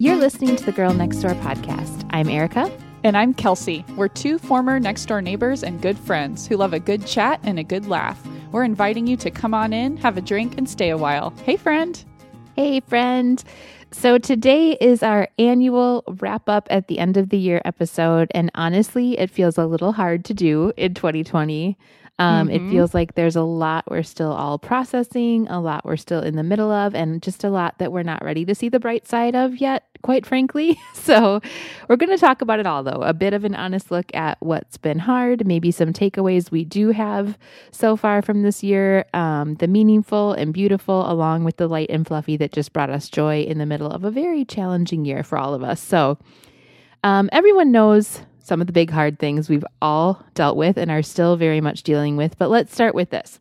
You're listening to the Girl Next Door podcast. I'm Erica. And I'm Kelsey. We're two former next door neighbors and good friends who love a good chat and a good laugh. We're inviting you to come on in, have a drink, and stay a while. Hey, friend. Hey, friend. So, today is our annual wrap up at the end of the year episode. And honestly, it feels a little hard to do in 2020. Um, mm-hmm. It feels like there's a lot we're still all processing, a lot we're still in the middle of, and just a lot that we're not ready to see the bright side of yet, quite frankly. So, we're going to talk about it all, though a bit of an honest look at what's been hard, maybe some takeaways we do have so far from this year, um, the meaningful and beautiful, along with the light and fluffy that just brought us joy in the middle of a very challenging year for all of us. So, um, everyone knows some of the big hard things we've all dealt with and are still very much dealing with. But let's start with this.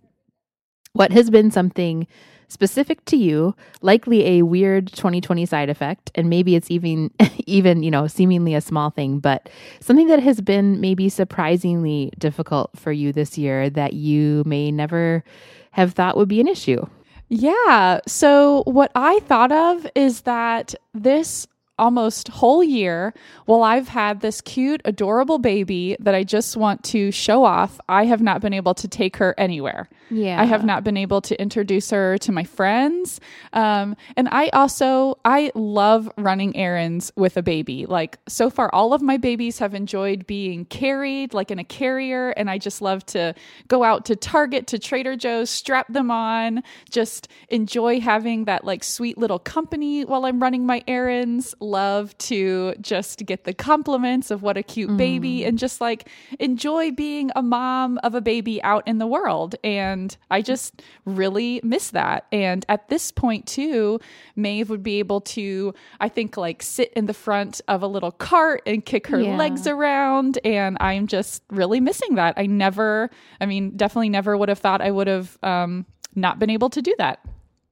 What has been something specific to you, likely a weird 2020 side effect, and maybe it's even even, you know, seemingly a small thing, but something that has been maybe surprisingly difficult for you this year that you may never have thought would be an issue. Yeah. So, what I thought of is that this almost whole year while I've had this cute, adorable baby that I just want to show off. I have not been able to take her anywhere. Yeah. I have not been able to introduce her to my friends. Um, and I also, I love running errands with a baby. Like so far, all of my babies have enjoyed being carried like in a carrier. And I just love to go out to Target, to Trader Joe's, strap them on, just enjoy having that like sweet little company while I'm running my errands love to just get the compliments of what a cute mm. baby and just like enjoy being a mom of a baby out in the world. And I just really miss that. And at this point, too, Maeve would be able to, I think, like sit in the front of a little cart and kick her yeah. legs around. And I'm just really missing that. I never, I mean, definitely never would have thought I would have um, not been able to do that.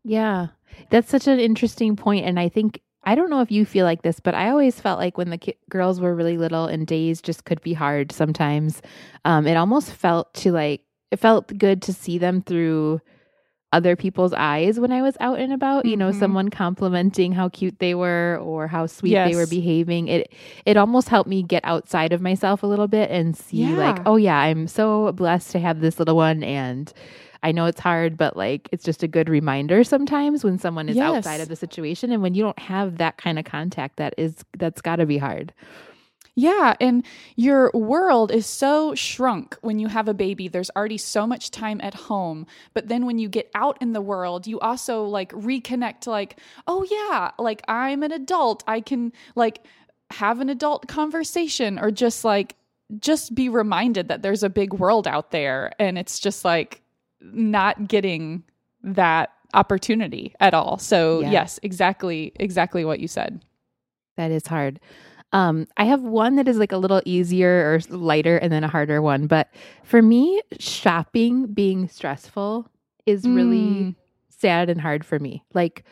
Yeah. That's such an interesting point, and I think I don't know if you feel like this, but I always felt like when the ki- girls were really little and days just could be hard sometimes. Um, it almost felt to like, it felt good to see them through other people's eyes when I was out and about, you know, mm-hmm. someone complimenting how cute they were or how sweet yes. they were behaving. It it almost helped me get outside of myself a little bit and see yeah. like, oh yeah, I'm so blessed to have this little one and I know it's hard, but like it's just a good reminder sometimes when someone is yes. outside of the situation and when you don't have that kind of contact that is that's got to be hard. Yeah, and your world is so shrunk when you have a baby. There's already so much time at home. But then when you get out in the world, you also like reconnect like, "Oh yeah, like I'm an adult. I can like have an adult conversation or just like just be reminded that there's a big world out there and it's just like not getting that opportunity at all. So, yeah. yes, exactly exactly what you said. That is hard. Um, I have one that is like a little easier or lighter and then a harder one. But for me, shopping being stressful is mm. really sad and hard for me. Like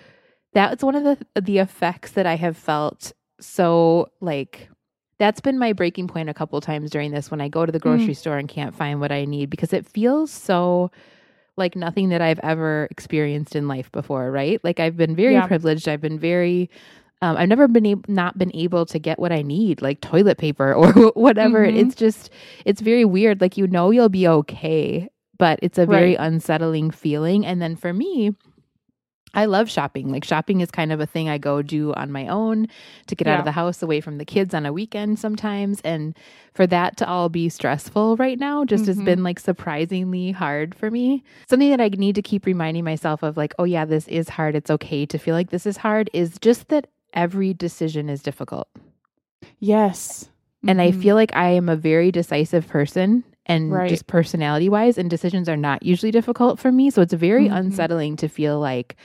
that's one of the the effects that I have felt so like that's been my breaking point a couple times during this when I go to the grocery mm. store and can't find what I need because it feels so like nothing that I've ever experienced in life before, right? Like I've been very yeah. privileged. I've been very um, I've never been able, not been able to get what I need, like toilet paper or whatever. Mm-hmm. It's just, it's very weird. Like you know you'll be okay, but it's a very right. unsettling feeling. And then for me, I love shopping. Like shopping is kind of a thing I go do on my own to get yeah. out of the house away from the kids on a weekend sometimes. And for that to all be stressful right now just mm-hmm. has been like surprisingly hard for me. Something that I need to keep reminding myself of like, oh yeah, this is hard. It's okay to feel like this is hard is just that every decision is difficult. Yes. And mm-hmm. I feel like I am a very decisive person and right. just personality wise and decisions are not usually difficult for me. So it's very mm-hmm. unsettling to feel like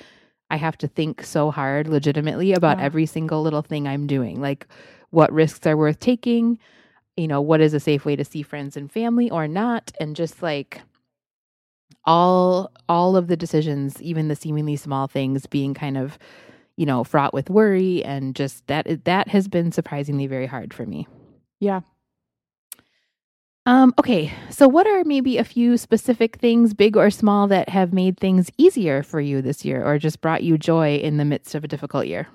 I have to think so hard legitimately about yeah. every single little thing I'm doing. Like what risks are worth taking, you know, what is a safe way to see friends and family or not and just like all all of the decisions, even the seemingly small things being kind of, you know, fraught with worry and just that that has been surprisingly very hard for me. Yeah, um, okay, so what are maybe a few specific things, big or small, that have made things easier for you this year or just brought you joy in the midst of a difficult year?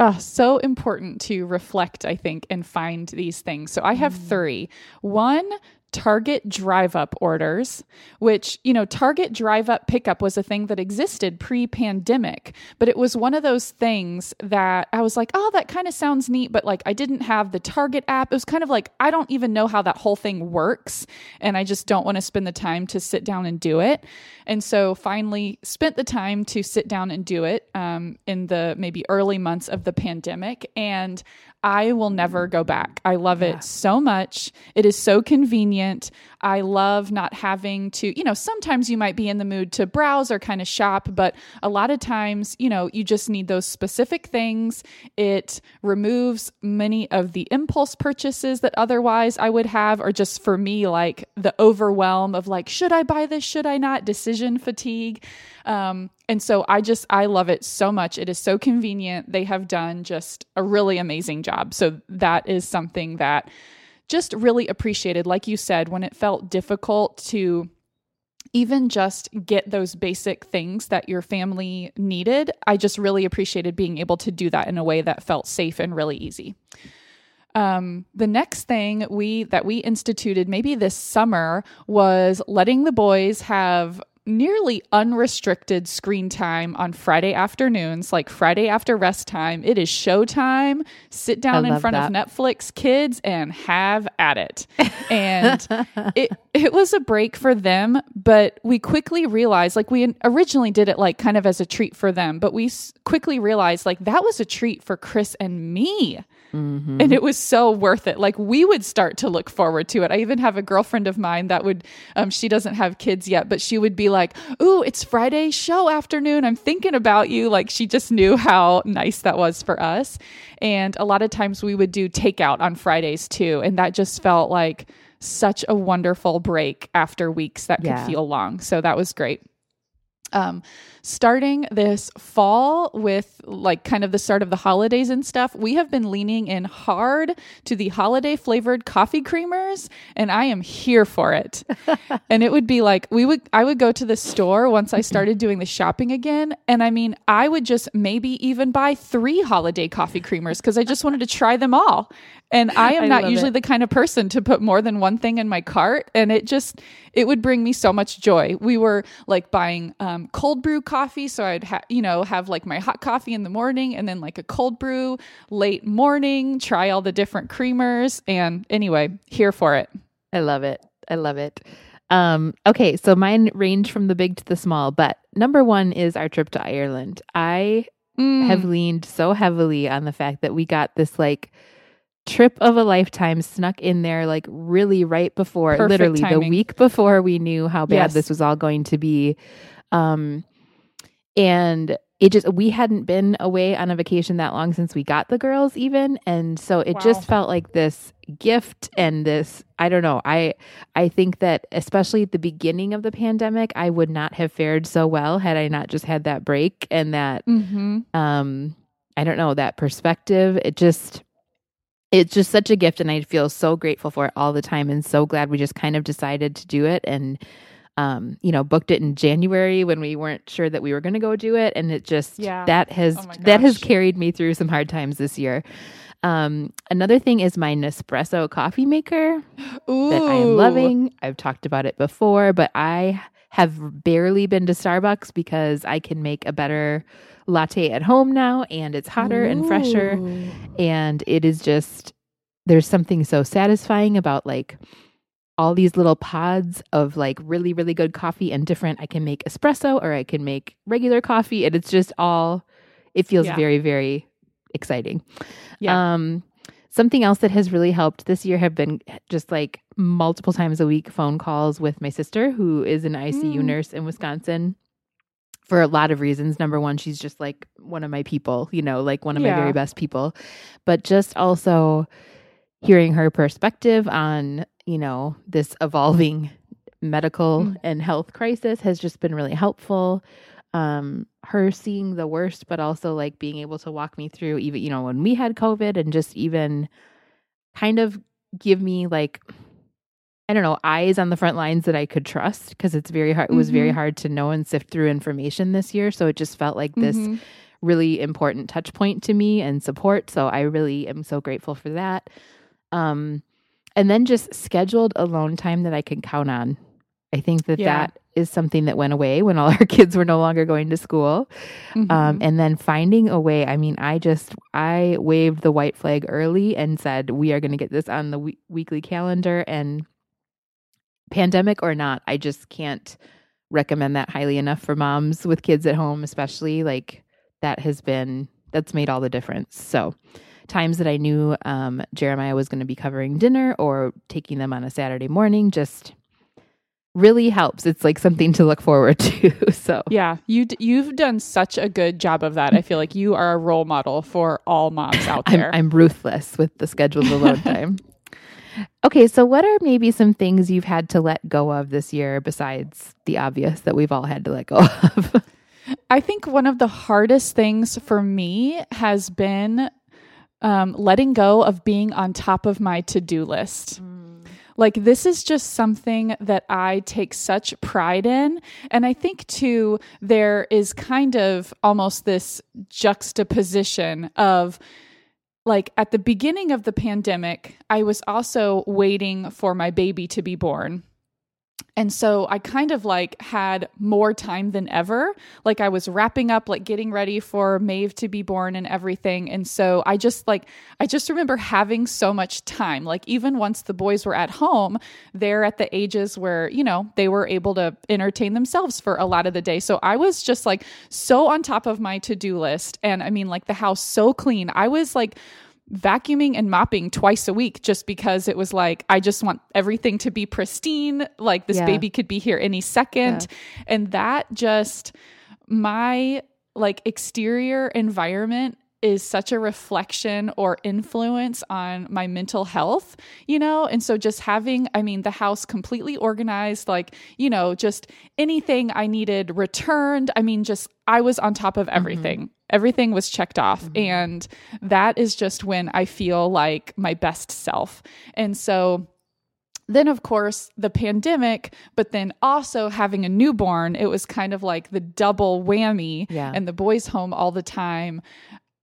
Uh, so important to reflect, I think, and find these things. So I have mm. three. One, Target drive up orders, which, you know, Target drive up pickup was a thing that existed pre pandemic, but it was one of those things that I was like, oh, that kind of sounds neat, but like I didn't have the Target app. It was kind of like, I don't even know how that whole thing works. And I just don't want to spend the time to sit down and do it. And so finally spent the time to sit down and do it um, in the maybe early months of the pandemic. And I will never go back. I love yeah. it so much. It is so convenient. I love not having to, you know, sometimes you might be in the mood to browse or kind of shop, but a lot of times, you know, you just need those specific things. It removes many of the impulse purchases that otherwise I would have, or just for me, like the overwhelm of like, should I buy this? Should I not? Decision fatigue. Um, and so I just, I love it so much. It is so convenient. They have done just a really amazing job. So that is something that just really appreciated. Like you said, when it felt difficult to even just get those basic things that your family needed, I just really appreciated being able to do that in a way that felt safe and really easy. Um, the next thing we that we instituted maybe this summer was letting the boys have nearly unrestricted screen time on Friday afternoons, like Friday after rest time. It is showtime. Sit down in front that. of Netflix, kids, and have at it. And it it was a break for them, but we quickly realized, like we originally did it like kind of as a treat for them, but we quickly realized like that was a treat for Chris and me. Mm-hmm. And it was so worth it. Like we would start to look forward to it. I even have a girlfriend of mine that would, um, she doesn't have kids yet, but she would be like, Ooh, it's Friday show afternoon. I'm thinking about you. Like she just knew how nice that was for us. And a lot of times we would do takeout on Fridays too. And that just felt like such a wonderful break after weeks that could feel long. So that was great. Um, starting this fall with like kind of the start of the holidays and stuff, we have been leaning in hard to the holiday flavored coffee creamers, and I am here for it. and it would be like we would I would go to the store once I started doing the shopping again, and I mean I would just maybe even buy three holiday coffee creamers because I just wanted to try them all. And I am I not usually it. the kind of person to put more than one thing in my cart, and it just it would bring me so much joy. We were like buying um, cold brew coffee, so I'd ha- you know have like my hot coffee in the morning, and then like a cold brew late morning. Try all the different creamers, and anyway, here for it. I love it. I love it. Um, okay, so mine range from the big to the small, but number one is our trip to Ireland. I mm. have leaned so heavily on the fact that we got this like trip of a lifetime snuck in there like really right before Perfect literally timing. the week before we knew how bad yes. this was all going to be um and it just we hadn't been away on a vacation that long since we got the girls even and so it wow. just felt like this gift and this i don't know i i think that especially at the beginning of the pandemic i would not have fared so well had i not just had that break and that mm-hmm. um i don't know that perspective it just it's just such a gift and I feel so grateful for it all the time and so glad we just kind of decided to do it and um, you know, booked it in January when we weren't sure that we were going to go do it and it just yeah. that has oh that has carried me through some hard times this year. Um, another thing is my Nespresso coffee maker Ooh. that I am loving. I've talked about it before, but I have barely been to Starbucks because I can make a better latte at home now and it's hotter Ooh. and fresher and it is just there's something so satisfying about like all these little pods of like really really good coffee and different I can make espresso or I can make regular coffee and it's just all it feels yeah. very very exciting. Yeah. Um something else that has really helped this year have been just like multiple times a week phone calls with my sister who is an ICU mm. nurse in Wisconsin for a lot of reasons. Number one, she's just like one of my people, you know, like one of yeah. my very best people. But just also hearing her perspective on, you know, this evolving medical mm. and health crisis has just been really helpful. Um, her seeing the worst, but also like being able to walk me through even, you know, when we had COVID and just even kind of give me like I don't know, eyes on the front lines that I could trust because it's very hard. It was mm-hmm. very hard to know and sift through information this year. So it just felt like this mm-hmm. really important touch point to me and support. So I really am so grateful for that. Um, and then just scheduled alone time that I can count on. I think that Yeah. that is something that went away when all our kids were no longer going to school. Um, Mhm. and then finding a way. I mean, I just I waved the white flag early and said we are going to get this on the we- weekly calendar. And pandemic or not, I just can't recommend that highly enough for moms with kids at home, especially like that has been that's made all the difference. So times that I knew um, Jeremiah was going to be covering dinner or taking them on a Saturday morning just really helps. It's like something to look forward to. so Yeah, you d- you've done such a good job of that. I feel like you are a role model for all moms out I'm, there. I'm ruthless with the scheduled alone time. Okay, so what are maybe some things you've had to let go of this year besides the obvious that we've all had to let go of? I think one of the hardest things for me has been um, letting go of being on top of my to do list. Like, this is just something that I take such pride in. And I think, too, there is kind of almost this juxtaposition of, like, at the beginning of the pandemic, I was also waiting for my baby to be born. And so I kind of like had more time than ever. Like I was wrapping up, like getting ready for Maeve to be born and everything. And so I just like, I just remember having so much time. Like even once the boys were at home, they're at the ages where, you know, they were able to entertain themselves for a lot of the day. So I was just like so on top of my to do list. And I mean, like the house so clean. I was like, vacuuming and mopping twice a week just because it was like I just want everything to be pristine like this Yeah. baby could be here any second and that just my like exterior environment is such a reflection or influence on my mental health, you know? And so just having, I mean, the house completely organized, like, you know, just anything I needed returned. I mean, just I was on top of mm-hmm. everything. Everything was checked off. Mm-hmm. And that is just when I feel like my best self. And so, then of course the pandemic but then also having a newborn it was kind of like the double whammy Yeah. and the boys home all the time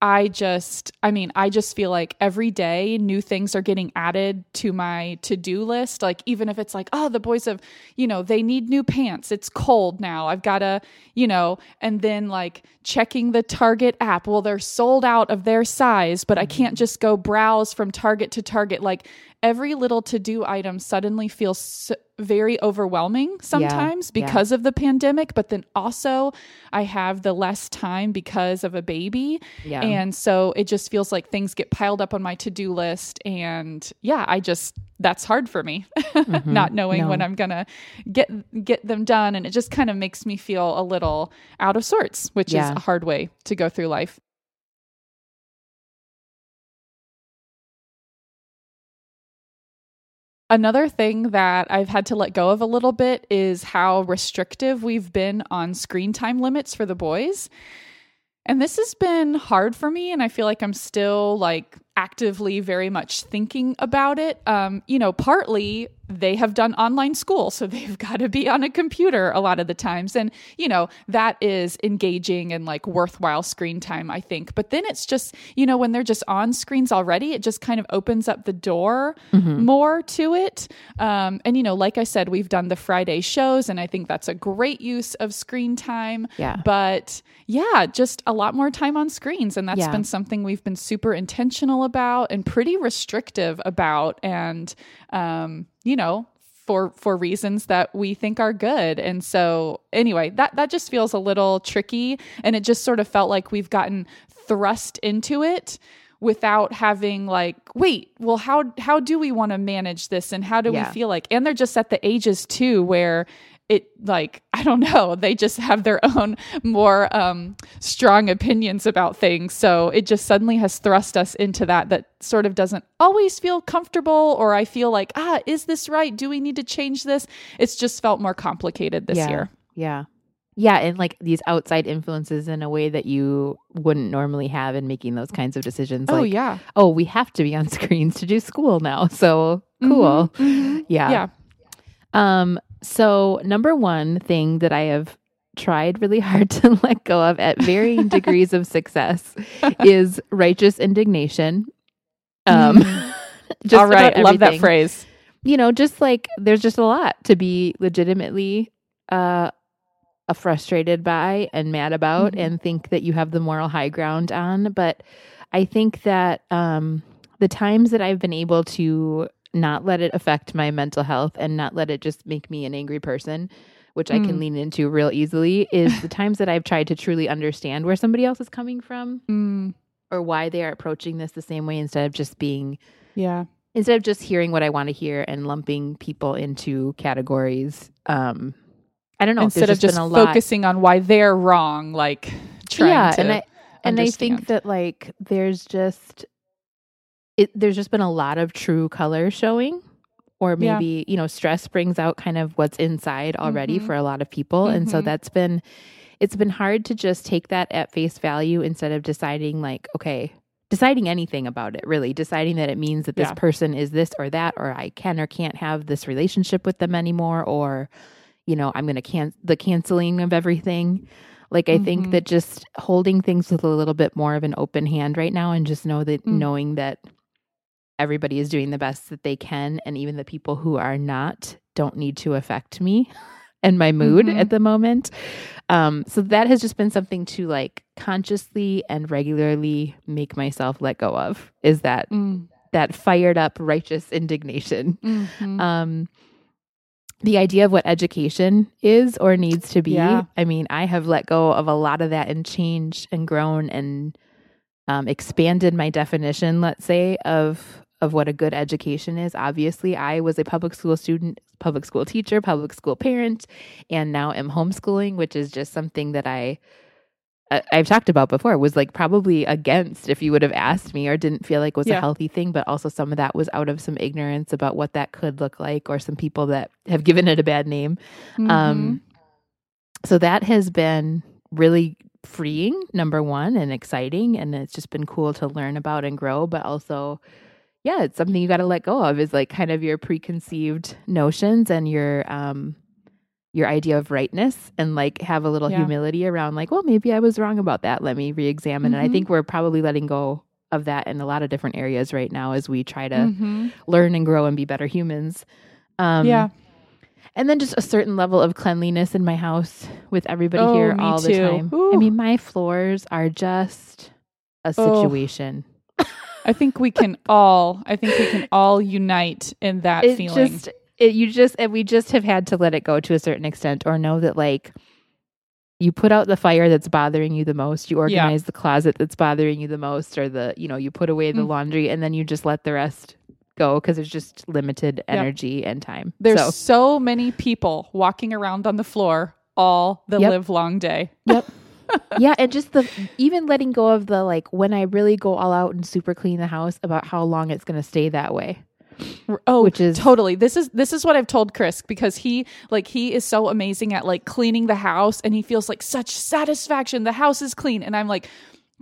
i just i mean i just feel like every day new things are getting added to my to-do list. Like even if it's like oh the boys have you know they need new pants. It's cold now. I've got to you know and then like checking the target app. Well they're sold out of their size but i can't mm. just go browse from target to target. Like every little to do item suddenly feels so, very overwhelming sometimes yeah. because of the pandemic. But then also, I have the less time because of a baby. Yeah. And so it just feels like things get piled up on my to do list. And yeah, I just, that's hard for me, not knowing Mm-hmm. No. when I'm going to get get them done and it just kind of makes me feel a little out of sorts which Yeah. is a hard way to go through life Another thing that I've had to let go of a little bit is how restrictive we've been on screen time limits for the boys. And this has been hard for me and I feel like I'm still like actively very much thinking about it. Um, you know, partly they have done online school, so they've got to be on a computer a lot of the times. And, you know, that is engaging and like worthwhile screen time, I think. But then it's just, you know, when they're just on screens already, it just kind of opens up the door more to it. Um, and, you know, like I said, we've done the Friday shows, and I think that's a great use of screen time. Yeah. But yeah, just a lot more time on screens. And that's Yeah. been something we've been super intentional about and pretty restrictive about. And, um, you know, for for reasons that we think are good. And so anyway, that that just feels a little tricky and it just sort of felt like we've gotten thrust into it without having like wait well how how do we want to manage this and how do Yeah. we feel like and they're just at the ages too where it like i don't know they just have their own more um strong opinions about things so it just suddenly has thrust us into that that sort of doesn't always feel comfortable or i feel like ah is this right do we need to change this it's just felt more complicated this yeah. year Yeah. Yeah. And like these outside influences in a way that you wouldn't normally have in making those kinds of decisions. oh like, yeah oh, we have to be on screens to do school now. So cool. Yeah. yeah Um, so number one thing that I have tried really hard to let go of at varying degrees of success is righteous indignation. Um, just All right, love that phrase. You know, just like there's just a lot to be legitimately uh, uh, frustrated by and mad about, Mhm. and think that you have the moral high ground on. But I think that um, the times that I've been able to not let it affect my mental health and not let it just make me an angry person, which I can Mm. lean into real easily, is the times that I've tried to truly understand where somebody else is coming from Mm, or why they are approaching this the same way instead of just being yeah. instead of just hearing what I want to hear and lumping people into categories. Um, I don't know. Instead of just a lot- focusing on why they're wrong, like trying yeah, to and I and I think that like there's just it. There's just been a lot of true color showing. Or Yeah. maybe, you know, stress brings out kind of what's inside already Mhm. for a lot of people. And so Mhm. that's been, it's been hard to just take that at face value instead of deciding, like, okay, deciding anything about it, really, deciding that it means that this Yeah. person is this or that, or I can or can't have this relationship with them anymore, or, you know, I'm going to can the canceling of everything. Like, I Mhm. think that just holding things with a little bit more of an open hand right now and just know that Mm. knowing that everybody is doing the best that they can and even the people who are not don't need to affect me and my mood Mhm. at the moment um so that has just been something to like consciously and regularly make myself let go of is that Mm, that fired up righteous indignation mhm. um the idea of what education is or needs to be Yeah. i mean i have let go of a lot of that and changed and grown and um, expanded my definition let's say of of what a good education is obviously i was a public school student public school teacher public school parent and now am homeschooling which is just something that i I've talked about before was like probably against if you would have asked me or didn't feel like was a healthy thing, but also some of that was out of some ignorance about what that could look like or some people that have given it a bad name. Mhm. Um, so that has been really freeing, number one, and exciting. And it's just been cool to learn about and grow, but also, yeah, it's something you got to let go of is like kind of your preconceived notions and your, um, your idea of rightness and like have a little Yeah. humility around like, well, maybe I was wrong about that. Let me re-examine. And I Mhm. think we're probably letting go of that in a lot of different areas right now as we try to Mhm. learn and grow and be better humans. Um, yeah. and then just a certain level of cleanliness in my house with everybody Oh, here all the too. time. I mean, my floors are just a Oh. I think we can all. I think we can all unite in that it feeling. just it you just and we just have had to let it go to a certain extent or know that like you put out the fire that's bothering you the most you organize the closet that's bothering you the most or the you know you put away the Mm. laundry and then you just let the rest go because there's just limited energy and time There's so so. many people walking around on the floor all the Yep. live long day. yeah and just the even letting go of the like when i really go all out and super clean the house about how long it's going to stay that way Oh, Which is- totally. This is this is what I've told Chris because he like he is so amazing at like cleaning the house and he feels like such satisfaction. The house is clean and I'm like,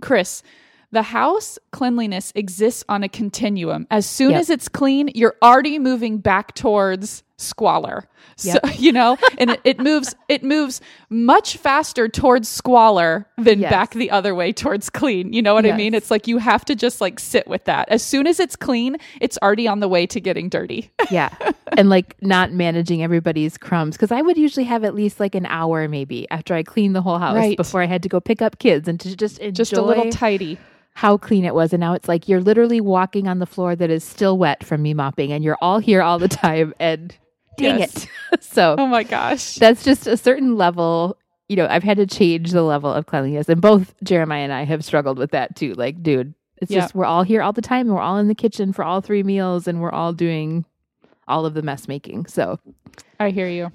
Chris, the house cleanliness exists on a continuum. As soon Yep. as it's clean, you're already moving back towards squalor. So, Yep. you know, and it, it moves it moves much faster towards squalor than Yes. back the other way towards clean. You know what I mean? It's like you have to just like sit with that. As soon as it's clean, it's already on the way to getting dirty. yeah and like not managing everybody's crumbs because i would usually have at least like an hour maybe after i cleaned the whole house Right. before i had to go pick up kids and to just enjoy just a little tidy. how clean it was and now it's like you're literally walking on the floor that is still wet from me mopping and you're all here all the time and dang Yes. it so Oh my gosh. that's just a certain level you know i've had to change the level of cleanliness and both jeremiah and i have struggled with that too like dude it's Yeah. just we're all here all the time and we're all in the kitchen for all three meals and we're all doing all of the mess making so I hear you.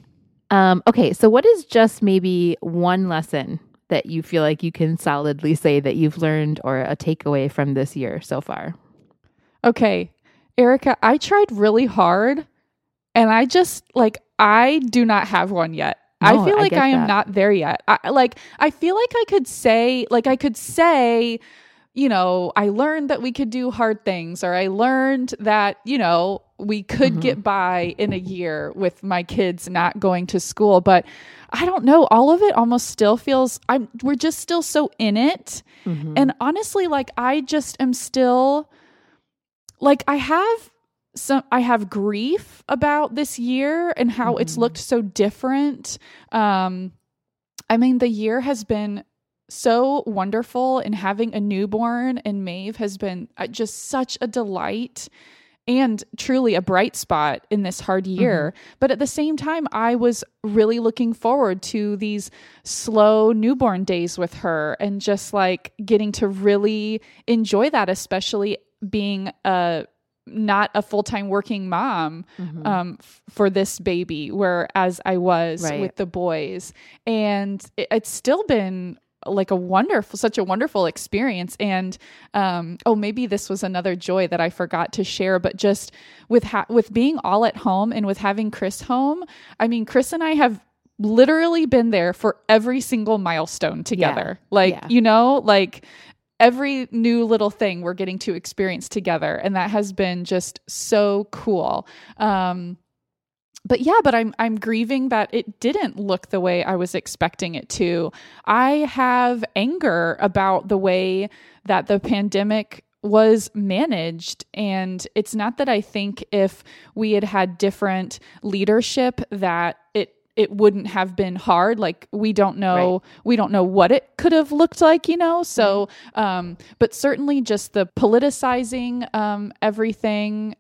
um okay so what is just maybe one lesson that you feel like you can solidly say that you've learned or a takeaway from this year so far Okay. Erica, I tried really hard and I just like I do not have one yet. I feel like get I am that. not there yet. I like I feel like I could say like I could say you know, I learned that we could do hard things or I learned that, you know, we could Mm-hmm. get by in a year with my kids not going to school but i don't know all of it almost still feels i'm we're just still so in it Mm-hmm. and honestly like i just am still like i have some i have grief about this year and how it's Mhm. looked so different um i mean the year has been so wonderful and having a newborn and Maeve has been uh, just such a delight and truly a bright spot in this hard year. But at the same time, I was really looking forward to these slow newborn days with her and just like getting to really enjoy that, especially being a not a full-time working mom Mhm. um, f- for this baby, whereas I was Right. with the boys. And it, it's still been like a wonderful, such a wonderful experience. And um, oh, maybe this was another joy that I forgot to share, but just with ha- with being all at home and with having Chris home, I mean, Chris and I have literally been there for every single milestone together. Like, Yeah. you know, like every new little thing we're getting to experience together and that has been just so cool. Um but yeah but i'm i'm grieving that it didn't look the way i was expecting it to. I have anger about the way that the pandemic was managed and it's not that i think if we had had different leadership that it wouldn't have been hard like we don't know we don't know what it could have looked like you know so um but certainly just the politicizing um everything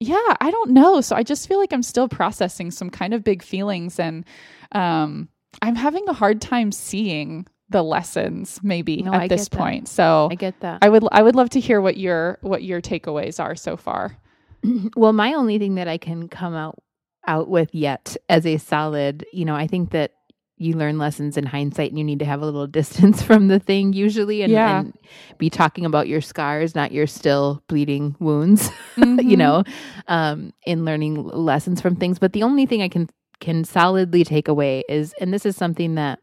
yeah i don't know so i just feel like i'm still processing some kind of big feelings and um i'm having a hard time seeing the lessons maybe No, at I this that. point so I get that. I would I would love to hear what your what your takeaways are so far. well, my only thing that I can come out out with yet as a solid, you know, I think that you learn lessons in hindsight and you need to have a little distance from the thing usually and, Yeah. and be talking about your scars, not your still bleeding wounds, you Mhm. know, um, in learning lessons from things. But the only thing I can can solidly take away is and this is something that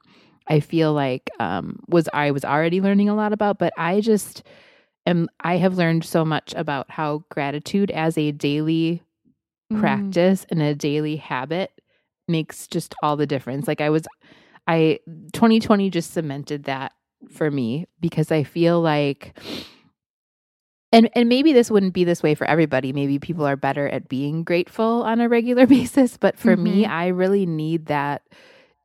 I feel like um, was I was already learning a lot about, but I just am I have learned so much about how gratitude as a daily Mm. practice and a daily habit makes just all the difference. Like I was I 2020 just cemented that for me because I feel like and and maybe this wouldn't be this way for everybody. Maybe people are better at being grateful on a regular basis, but for me, Mhm. I really need that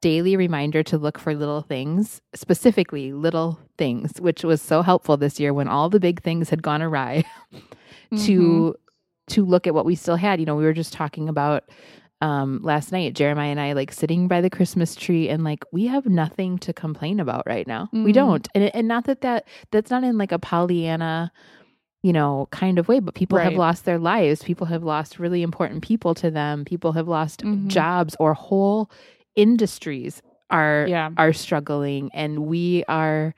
daily reminder to look for little things, specifically little things, which was so helpful this year when all the big things had gone awry to to look at what we still had. You know, we were just talking about um last night Jeremiah and I like sitting by the Christmas tree and like we have nothing to complain about right now. We Mm. don't. And and not that that that's not in like a Pollyanna you know, kind of way, but people have lost their lives. People have lost really important people to them. People have lost Mhm. jobs or whole industries are Yeah. are struggling and we are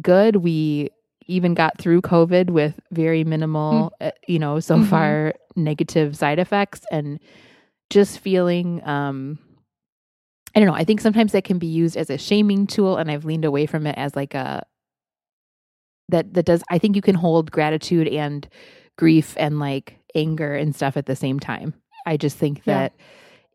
good. We even got through COVID with very minimal, uh, you know, so Mhm. far negative side effects and just feeling um I don't know, I think sometimes that can be used as a shaming tool and I've leaned away from it as like a that that does I think you can hold gratitude and grief and like anger and stuff at the same time. I just think Yeah. that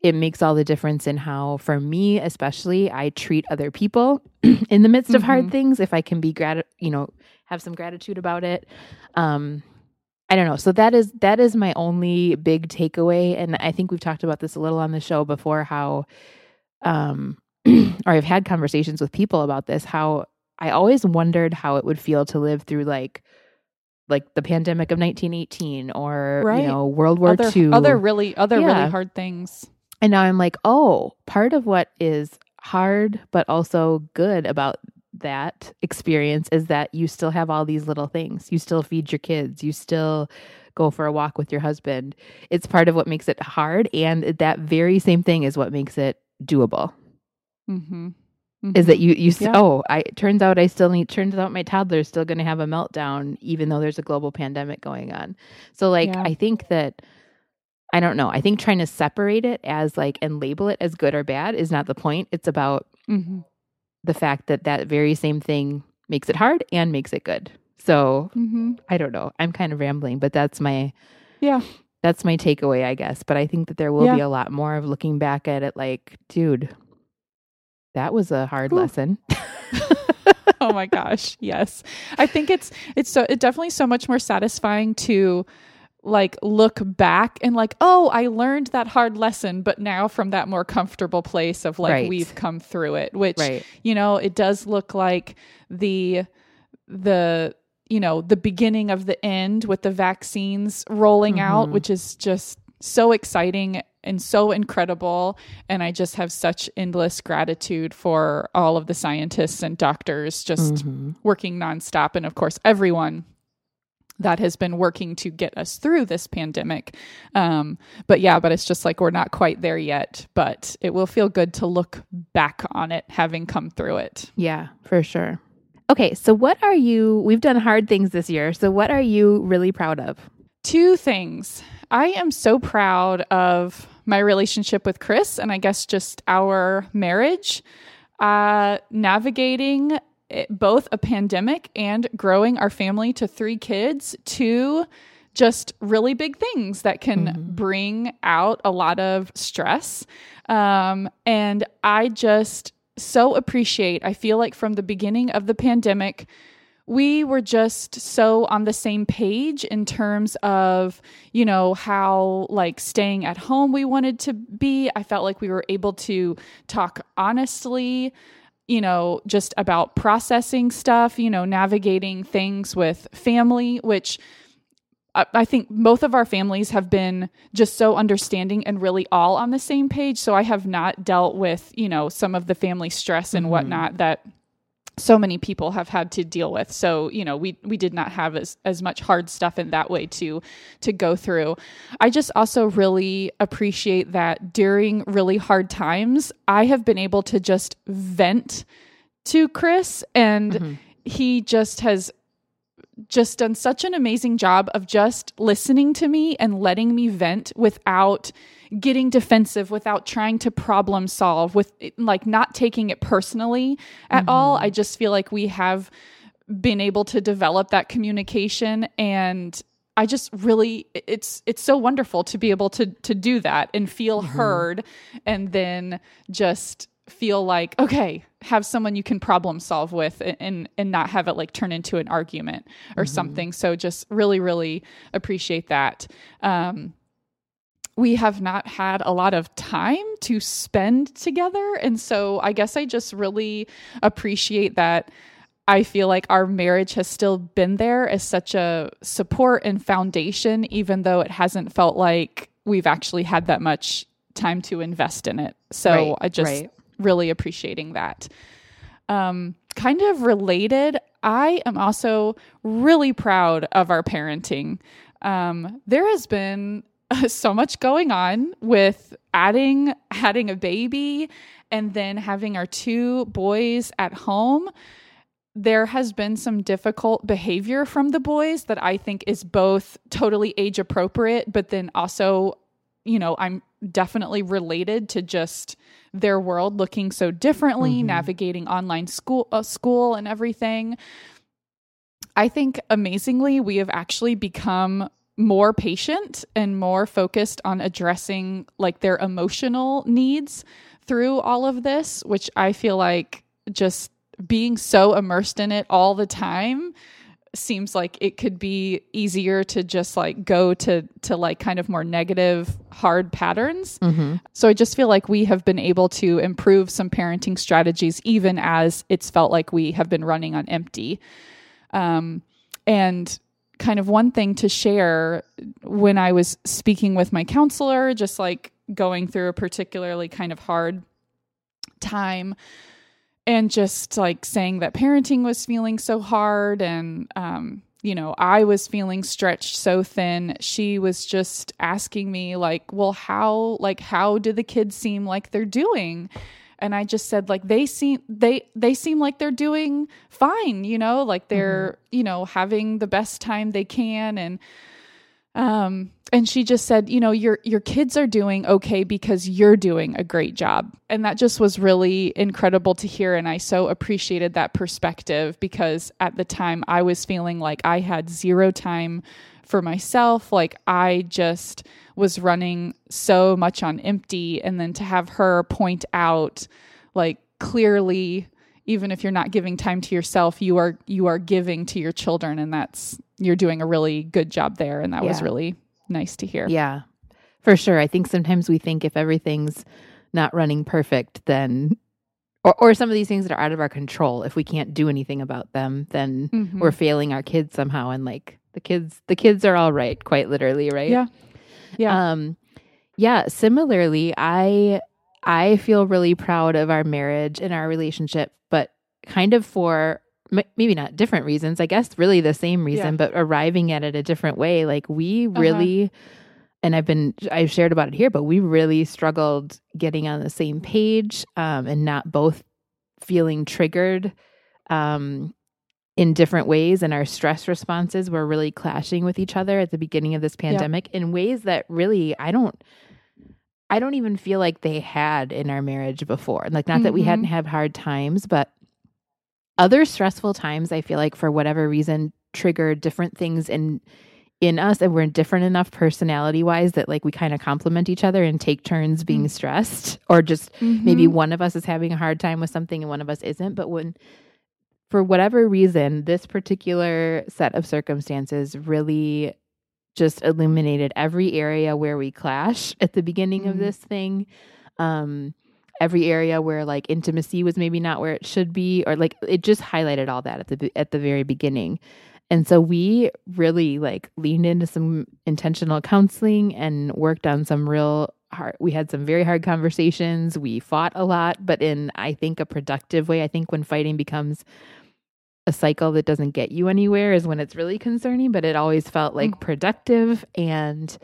it makes all the difference in how for me especially I treat other people in the midst of hard Mhm. things if I can be grat you know have some gratitude about it. Um I don't know. So that is that is my only big takeaway and I think we've talked about this a little on the show before how um or I've had conversations with people about this how I always wondered how it would feel to live through like like the pandemic of 1918 or Right. you know World War other II. other really other Yeah. really hard things. And now I'm like, oh, part of what is hard but also good about that experience is that you still have all these little things. You still feed your kids. You still go for a walk with your husband. It's part of what makes it hard. And that very same thing is what makes it doable. Mm-hmm. Is that you, you, Yeah. oh, I, it turns out I still need, turns out my toddler is still going to have a meltdown, even though there's a global pandemic going on. So, like, Yeah. I think that, I don't know. I think trying to separate it as like and label it as good or bad is not the point. It's about Mm-hmm. The fact that that very same thing makes it hard and makes it good. So Mm-hmm. I don't know. I'm kind of rambling, but that's my Yeah. That's my takeaway, I guess. But I think that there will Yeah. be a lot more of looking back at it like, dude, that was a hard Ooh. lesson. oh my gosh yes i think it's it's so it definitely so much more satisfying to like look back and like oh i learned that hard lesson but now from that more comfortable place of like Right. we've come through it which Right. you know it does look like the the you know the beginning of the end with the vaccines rolling out Mhm. which is just so exciting and so incredible and i just have such endless gratitude for all of the scientists and doctors just Mhm. working nonstop and of course everyone that has been working to get us through this pandemic um, but yeah but it's just like we're not quite there yet but it will feel good to look back on it having come through it Yeah, for sure. Okay, so what are you? We've done hard things this year. So what are you really proud of? two things. I am so proud of my relationship with Chris and I guess just our marriage. Uh, navigating it- both a pandemic and growing our family to three kids, to just really big things that can bring out a lot of stress. Um, and I just so appreciate, I feel like from the beginning of the pandemic, we were just so on the same page in terms of you know how like staying at home we wanted to be. I felt like we were able to talk honestly you know just about processing stuff you know navigating things with family which I I think both of our families have been just so understanding and really all on the same page. So I have not dealt with, you know, some of the family stress and mm-hmm. whatnot that so many people have had to deal with. So, you know, we we did not have as as much hard stuff in that way to to go through. I just also really appreciate that during really hard times, I have been able to just vent to Chris and mm-hmm. he just has just done such an amazing job of just listening to me and letting me vent without getting defensive without trying to problem solve with like not taking it personally at mm-hmm. all. I just feel like we have been able to develop that communication and i just really it's it's so wonderful to be able to to do that and feel mm-hmm. heard and then just feel like okay have someone you can problem solve with and and, and not have it like turn into an argument or mm-hmm. something. So just really really appreciate that. Um we have not had a lot of time to spend together and so i guess i just really appreciate that I feel like our marriage has still been there as such a support and foundation, even though it hasn't felt like we've actually had that much time to invest in it. So Right, I just right. really appreciating that. Um, kind of related, I am also really proud of our parenting. Um, there has been so much going on with adding adding a baby and then having our two boys at home there has been some difficult behavior from the boys that I think is both totally age appropriate, but then also, you know, I'm definitely related to just their world looking so differently, navigating online school, uh, school and everything. I think amazingly, we have actually become more patient and more focused on addressing like their emotional needs through all of this, which I feel like just being so immersed in it all the time seems like it could be easier to just like go to to like kind of more negative hard patterns. So i just feel like we have been able to improve some parenting strategies even as it's felt like we have been running on empty. Um, and kind of one thing to share when I was speaking with my counselor, just like going through a particularly kind of hard time and just like saying that parenting was feeling so hard and um you know i was feeling stretched so thin. She was just asking me like well how like how do the kids seem like they're doing and i just said like they seem they they seem like they're doing fine you know like they're you know having the best time they can. And Um, and she just said, you know, your your kids are doing okay because you're doing a great job. And that just was really incredible to hear. And I so appreciated that perspective because at the time I was feeling like I had zero time for myself, like I just was running so much on empty and then to have her point out like clearly even if you're not giving time to yourself you are you are giving to your children and that's you're doing a really good job there and that yeah. was really nice to hear yeah for sure i think sometimes we think if everything's not running perfect then or, or some of these things that are out of our control if we can't do anything about them then mm-hmm. we're failing our kids somehow and like the kids the kids are all right quite literally right yeah yeah um yeah similarly i i feel really proud of our marriage and our relationship but kind of for maybe not different reasons i guess really the same reason yeah. but arriving at it a different way like we uh-huh. really uh-huh. and i've been i've shared about it here but we really struggled getting on the same page um, and not both feeling triggered um, in different ways and our stress responses were really clashing with each other at the beginning of this pandemic yep. in ways that really I don't I don't even feel like they had in our marriage before. Like not mm-hmm. that we hadn't mm-hmm. had hard times, but other stressful times I feel like for whatever reason triggered different things in in us and we're different enough personality wise that like we kind of complement each other and take turns being mm-hmm. stressed or just mm-hmm. maybe one of us is having a hard time with something and one of us isn't but when for whatever reason, this particular set of circumstances really just illuminated every area where we clash at the beginning mm-hmm. of this thing. Um, every area where like intimacy was maybe not where it should be, or like it just highlighted all that at the at the very beginning. And so we really like leaned into some intentional counseling and worked on some real hard we had some very hard conversations. We fought a lot, but in I think a productive way. I think when fighting becomes a cycle that doesn't get you anywhere is when it's really concerning, but it always felt like mm. productive and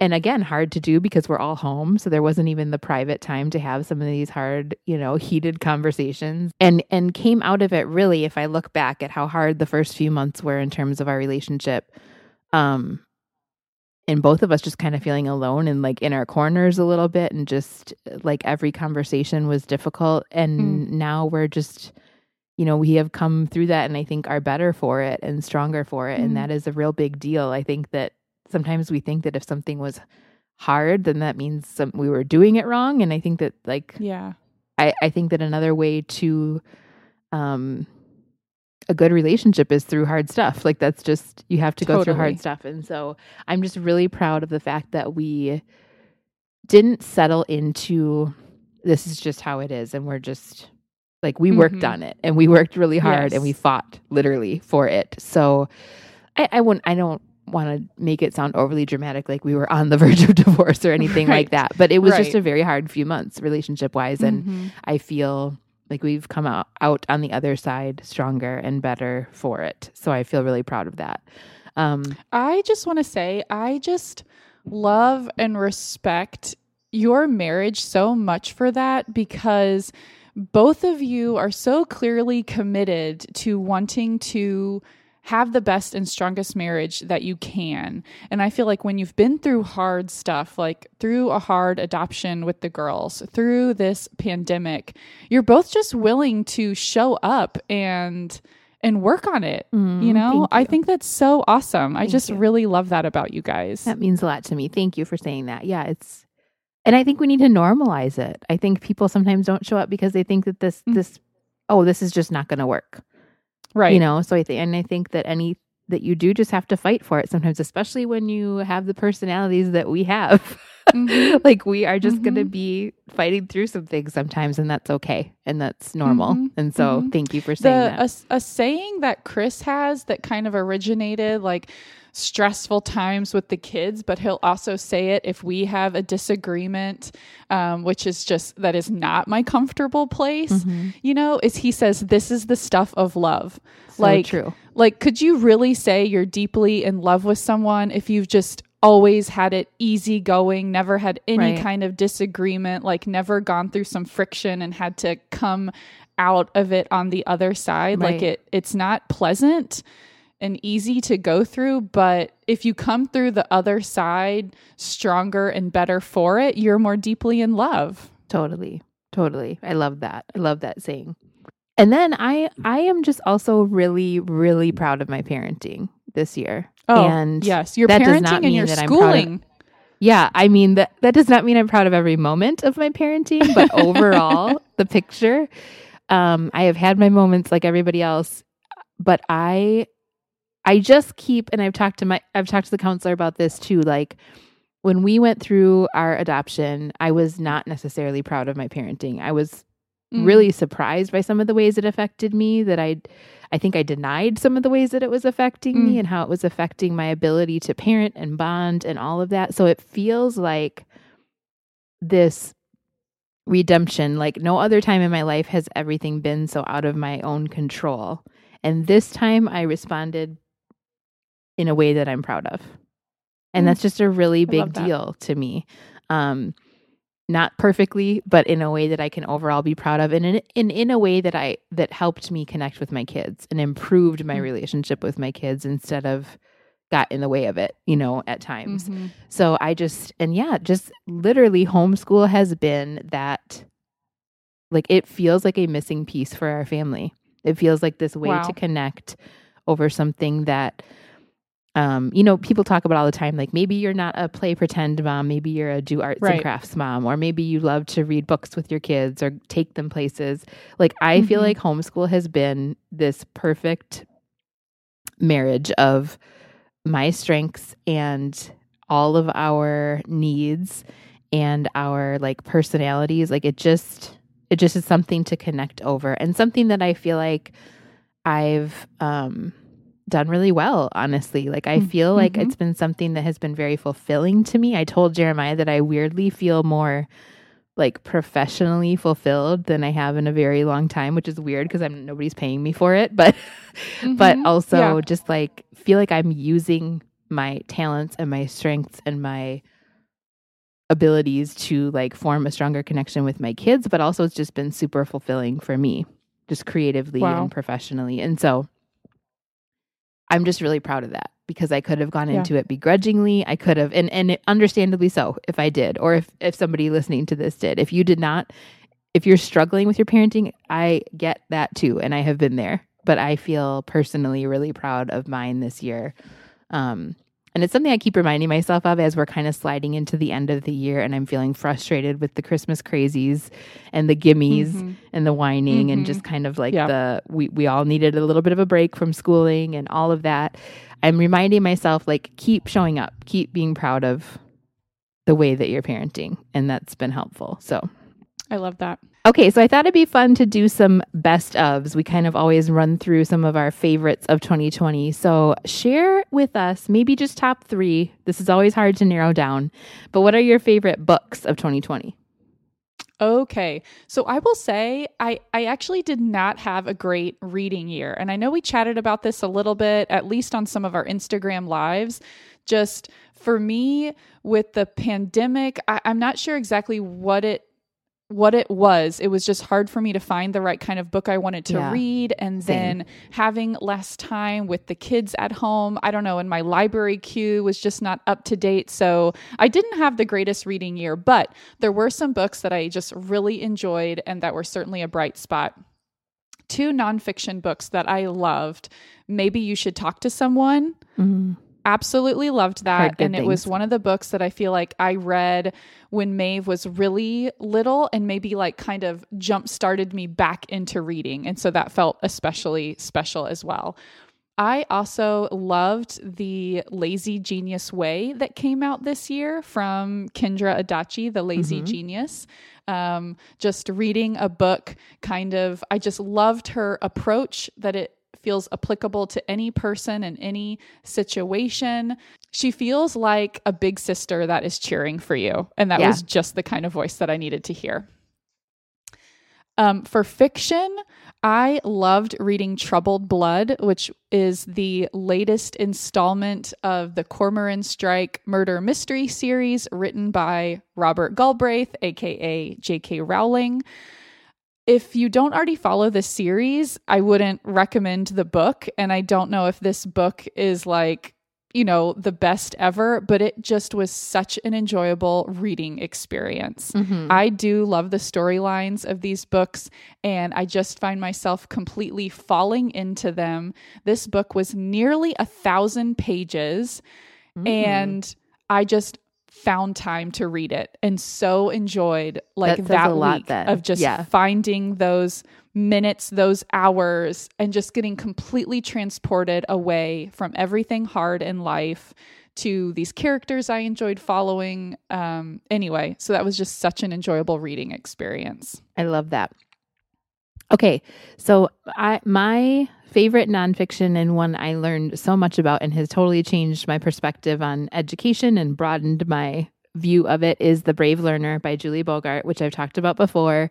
and again hard to do because we're all home so there wasn't even the private time to have some of these hard you know heated conversations and and came out of it really if i look back at how hard the first few months were in terms of our relationship um and both of us just kind of feeling alone and like in our corners a little bit and just like every conversation was difficult and mm. now we're just you know, we have come through that and I think are better for it and stronger for it. Mm-hmm. And that is a real big deal. I think that sometimes we think that if something was hard, then that means some, we were doing it wrong. And I think that, like, yeah, I, I think that another way to, um, a good relationship is through hard stuff. Like, that's just, you have to totally. go through hard stuff. And so I'm just really proud of the fact that we didn't settle into this is just how it is. And we're just, like we worked mm-hmm. on it and we worked really hard yes. and we fought literally for it. So I, I wouldn't I don't want to make it sound overly dramatic like we were on the verge of divorce or anything right. like that. But it was right. just a very hard few months relationship wise. And mm-hmm. I feel like we've come out, out on the other side stronger and better for it. So I feel really proud of that. Um, I just want to say, I just love and respect your marriage so much for that because both of you are so clearly committed to wanting to have the best and strongest marriage that you can. And I feel like when you've been through hard stuff, like through a hard adoption with the girls, through this pandemic, you're both just willing to show up and and work on it. Mm, you know, you. I think that's so awesome. Thank I just you. really love that about you guys. That means a lot to me. Thank you for saying that. Yeah, it's and I think we need to normalize it. I think people sometimes don't show up because they think that this mm-hmm. this oh, this is just not going to work. Right. You know, so I think and I think that any that you do just have to fight for it sometimes, especially when you have the personalities that we have. Mm-hmm. like we are just mm-hmm. going to be fighting through some things sometimes, and that's okay, and that's normal. Mm-hmm. And so, mm-hmm. thank you for saying the, that. A, a saying that Chris has that kind of originated like stressful times with the kids, but he'll also say it if we have a disagreement, um, which is just that is not my comfortable place. Mm-hmm. You know, is he says this is the stuff of love. So like true. Like, could you really say you're deeply in love with someone if you've just always had it easy going, never had any right. kind of disagreement, like never gone through some friction and had to come out of it on the other side? Right. Like it, it's not pleasant and easy to go through, but if you come through the other side stronger and better for it, you're more deeply in love. Totally. Totally. I love that. I love that saying. And then I I am just also really really proud of my parenting this year. Oh, and yes, your that does parenting and mean your that I'm proud of- schooling. Yeah, I mean that that does not mean I'm proud of every moment of my parenting, but overall, the picture um I have had my moments like everybody else, but I I just keep and I've talked to my I've talked to the counselor about this too like when we went through our adoption, I was not necessarily proud of my parenting. I was Mm. really surprised by some of the ways it affected me that I I think I denied some of the ways that it was affecting me Mm. and how it was affecting my ability to parent and bond and all of that. So it feels like this redemption like no other time in my life has everything been so out of my own control. And this time I responded in a way that I'm proud of. And Mm. that's just a really big deal to me. Um not perfectly, but in a way that I can overall be proud of, and in in, in a way that I that helped me connect with my kids and improved my Mm. relationship with my kids instead of got in the way of it, you know, at times. Mhm. So I just and yeah, just literally homeschool has been that like it feels like a missing piece for our family. It feels like this way Wow. to connect over something that um you know people talk about all the time like maybe you're not a play pretend mom maybe you're a do arts Right. and crafts mom or maybe you love to read books with your kids or take them places like i feel Mhm. like homeschool has been this perfect marriage of my strengths and all of our needs and our like personalities like it just it just is something to connect over and something that i feel like i've um done really well honestly like i Mm, feel like mhm. it's been something that has been very fulfilling to me i told jeremiah that i weirdly feel more like professionally fulfilled than i have in a very long time which is weird because i'm nobody's paying me for it but but Mhm. also Yeah. just like feel like I'm using my talents and my strengths and my abilities to like form a stronger connection with my kids, but also it's just been super fulfilling for me, just creatively Wow. and professionally. And so I'm just really proud of that because I could have gone Yeah. into it begrudgingly. I could have, and, and understandably so if I did, or if, if somebody listening to this did. If you did not, if you're struggling with your parenting, I get that too. And I have been there, but I feel personally really proud of mine this year. Um, and it's something I keep reminding myself of as we're kind of sliding into the end of the year and I'm feeling frustrated with the Christmas crazies and the gimmies Mhm. and the whining and Mhm. just kind of like Yeah. the we we all needed a little bit of a break from schooling and all of that. I'm reminding myself like keep showing up, keep being proud of the way that you're parenting and that's been helpful. So I love that. Okay, so I thought it'd be fun to do some best ofs. We kind of always run through some of our favorites of 2020. So share with us maybe just top three. This is always hard to narrow down, but what are your favorite books of 2020? Okay. So I will say I I actually did not have a great reading year. And I know we chatted about this a little bit at least on some of our Instagram lives. Just for me with the pandemic, I, I'm not sure exactly what it what it was. It was just hard for me to find the right kind of book I wanted to Yeah. read. And Same. then having less time with the kids at home, I don't know, and my library queue was just not up to date. So I didn't have the greatest reading year, but there were some books that I just really enjoyed and that were certainly a bright spot. Two nonfiction books that I loved. Maybe you should talk to someone mm-hmm. Absolutely loved that and it was one of the books that i feel like i read when maeve was really little and maybe like kind of jump started me back into reading and so that felt especially special as well. I also loved the lazy genius way that came out this year from kendra adachi the lazy Mhm. genius. Um, just reading a book kind of i just loved her approach that it feels applicable to any person in any situation. She feels like a big sister that is cheering for you. And that Yeah. was just the kind of voice that I needed to hear. Um, for fiction, I loved reading Troubled Blood, which is the latest installment of the Cormoran Strike murder mystery series written by Robert Galbraith, aka J.K. Rowling. If you don't already follow the series, I wouldn't recommend the book. And I don't know if this book is like you know, the best ever, but it just was such an enjoyable reading experience. Mm-hmm. I do love the storylines of these books, and I just find myself completely falling into them. This book was nearly a thousand pages, mm-hmm. and I just found time to read it and so enjoyed like that, that week of just yeah. finding those minutes, those hours, and just getting completely transported away from everything hard in life to these characters I enjoyed following. Um, anyway, so that was just such an enjoyable reading experience. I love that. Okay, so I my favorite nonfiction and one I learned so much about and has totally changed my perspective on education and broadened my view of it is The Brave Learner by Julie Bogart, which I've talked about before.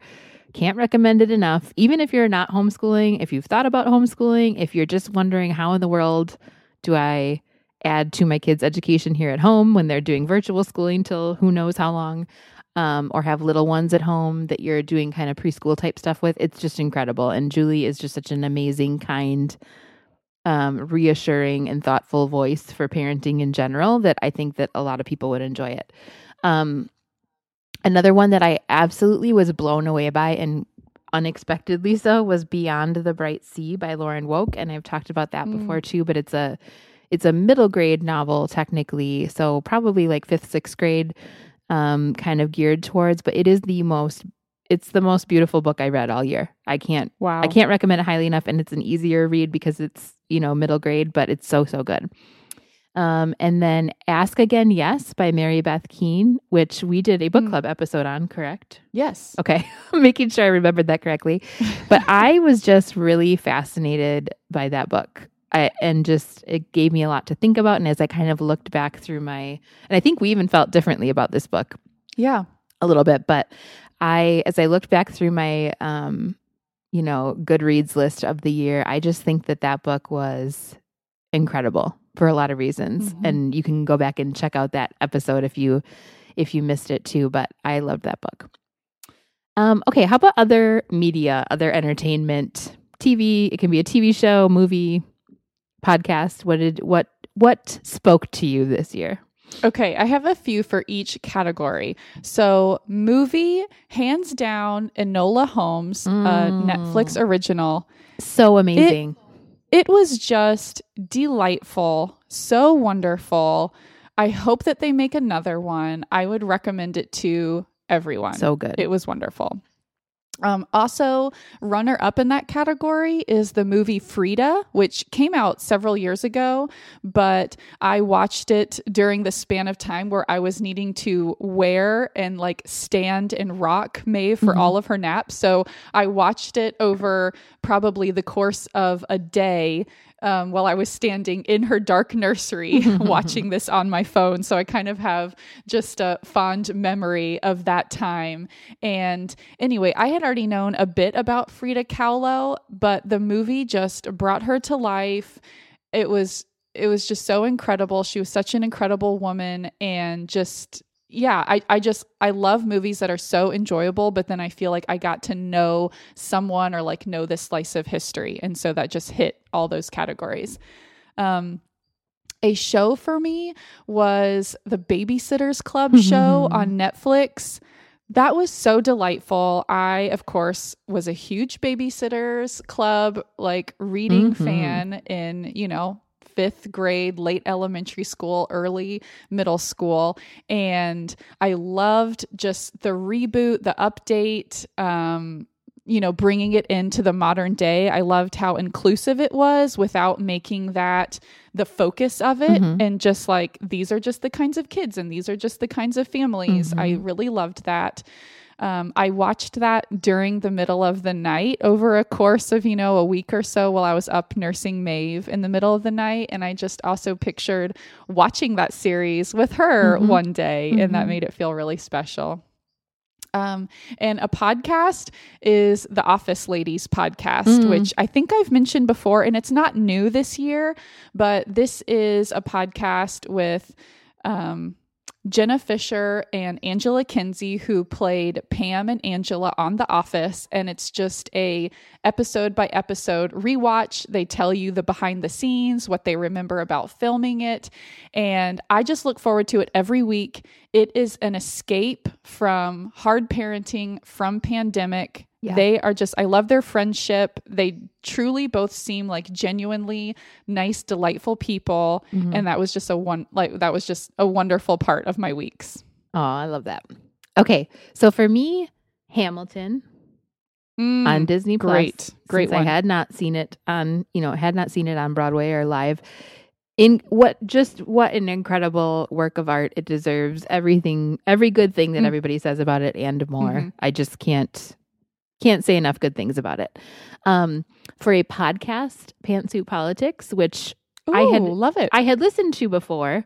Can't recommend it enough. Even if you're not homeschooling, if you've thought about homeschooling, if you're just wondering how in the world do I add to my kids' education here at home when they're doing virtual schooling till who knows how long, um, or have little ones at home that you're doing kind of preschool type stuff with. It's just incredible. And Julie is just such an amazing, kind, um, reassuring, and thoughtful voice for parenting in general that I think that a lot of people would enjoy it. Um, another one that I absolutely was blown away by and unexpectedly so was Beyond the Bright Sea by Lauren Wolk. And I've talked about that mm. before too, but it's a it's a middle grade novel technically, so probably like fifth, sixth grade um, kind of geared towards, but it is the most it's the most beautiful book I read all year. I can't wow. I can't recommend it highly enough and it's an easier read because it's, you know, middle grade, but it's so so good. Um, and then Ask Again Yes by Mary Beth Keane, which we did a book mm. club episode on, correct? Yes. Okay. Making sure I remembered that correctly. but I was just really fascinated by that book. I, and just it gave me a lot to think about. And as I kind of looked back through my, and I think we even felt differently about this book. Yeah, a little bit. But I, as I looked back through my, um, you know, Goodreads list of the year, I just think that that book was incredible for a lot of reasons. Mm-hmm. And you can go back and check out that episode if you if you missed it too. But I loved that book. Um, okay, how about other media, other entertainment, TV? It can be a TV show, movie, podcast, what did what what spoke to you this year? Okay, I have a few for each category. So, movie, hands down, Enola Holmes, mm. a Netflix original. So amazing. It, it was just delightful, so wonderful. I hope that they make another one. I would recommend it to everyone. So good. It was wonderful. Um, also, runner up in that category is the movie Frida, which came out several years ago, but I watched it during the span of time where I was needing to wear and like stand and rock Maeve for mm-hmm. all of her naps. So I watched it over probably the course of a day um, while I was standing in her dark nursery watching this on my phone. So I kind of have just a fond memory of that time. And anyway, I had already known a bit about Frida Kahlo, but the movie just brought her to life. It was it was just so incredible. She was such an incredible woman and just yeah, I, I just I love movies that are so enjoyable, but then I feel like I got to know someone or like know this slice of history. And so that just hit all those categories. Um a show for me was the Babysitters Club show on Netflix. That was so delightful. I, of course, was a huge Babysitters Club like reading mm-hmm. fan in, you know, fifth grade, late elementary school, early middle school. And I loved just the reboot, the update. Um, you know, bringing it into the modern day. I loved how inclusive it was without making that the focus of it. Mm-hmm. And just like, these are just the kinds of kids and these are just the kinds of families. Mm-hmm. I really loved that. Um, I watched that during the middle of the night over a course of, you know, a week or so while I was up nursing Maeve in the middle of the night. And I just also pictured watching that series with her mm-hmm. one day, mm-hmm. and that mm-hmm. made it feel really special. Um, and a podcast is the Office Ladies podcast, mm. which I think I've mentioned before, and it's not new this year, but this is a podcast with um, Jenna Fischer and Angela Kinsey who played Pam and Angela on The Office and it's just a episode by episode rewatch. They tell you the behind the scenes, what they remember about filming it, and I just look forward to it every week. It is an escape from hard parenting, from pandemic. Yeah. They are just, I love their friendship. They truly both seem like genuinely nice, delightful people. And that was just a one, like, that was just a wonderful part of my weeks. Oh, I love that. Okay, so for me, Hamilton Mm, on Disney Plus. great. Great since I had not seen it on, you know, had not seen it on Broadway or live. In what just what an incredible work of art. It deserves everything, every good thing that Mm. everybody says about it and more. Mhm. I just can't can't say enough good things about it. Um, for a podcast, Pantsuit Politics, which I had- love it. I had listened to before,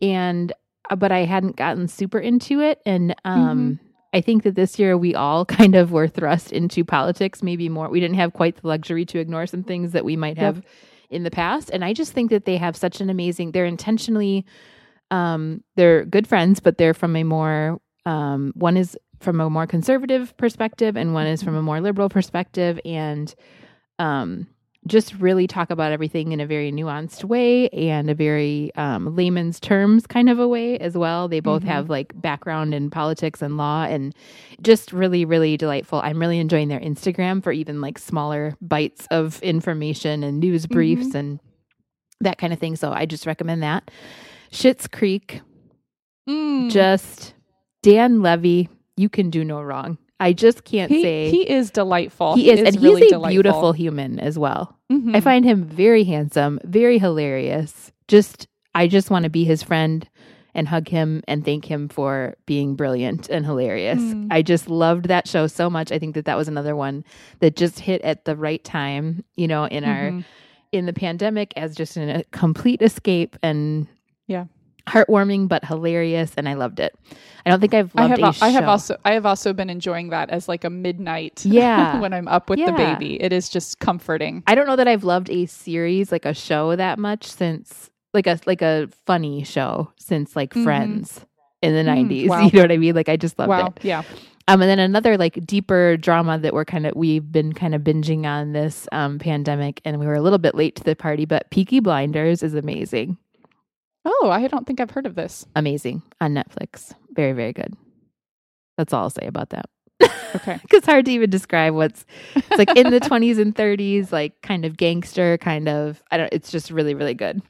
and uh, but I hadn't gotten super into it. And um, I think that this year we all kind of were thrust into politics. Maybe more. We didn't have quite the luxury to ignore some things that we might Yep. have in the past. And I just think that they have such an amazing. They're intentionally. Um, they're good friends, but they're from a more. Um, one is from a more conservative perspective, and one is from a more liberal perspective, and um just really talk about everything in a very nuanced way and a very um, layman's terms kind of a way as well. They both Mhm. have like background in politics and law and just really, really delightful. I'm really enjoying their Instagram for even like smaller bites of information and news briefs and that kind of thing. So I just recommend that. Schitt's Creek, Mm. just Dan Levy, you can do no wrong. I just can't he, say he is delightful. he is, and really he's a delightful. beautiful human as well. Mhm. I find him very handsome, very hilarious. Just I just want to be his friend and hug him and thank him for being brilliant and hilarious. Mm. I just loved that show so much. I think that that was another one that just hit at the right time, you know, in our Mhm. in the pandemic as just in a complete escape and Yeah. Heartwarming but hilarious and I loved it. I don't think I've I loved have a al- I have also I have also been enjoying that as like a midnight Yeah. when I'm up with the baby. It is just comforting. I don't know that I've loved a series like a show that much since like a like a funny show since like Mhm. Friends in the Mm, nineties. wow. You know what I mean? Like I just loved wow. it. Yeah. Um, and then another like deeper drama that we're kind of we've been kind of binging on this um pandemic, and we were a little bit late to the party, but Peaky Blinders is amazing, Oh, I don't think I've heard of this. amazing on Netflix. Very very good. That's all I'll say about that. Okay. it's hard to even describe what's it's like in the 20s and 30s like kind of gangster kind of i don't it's just really really good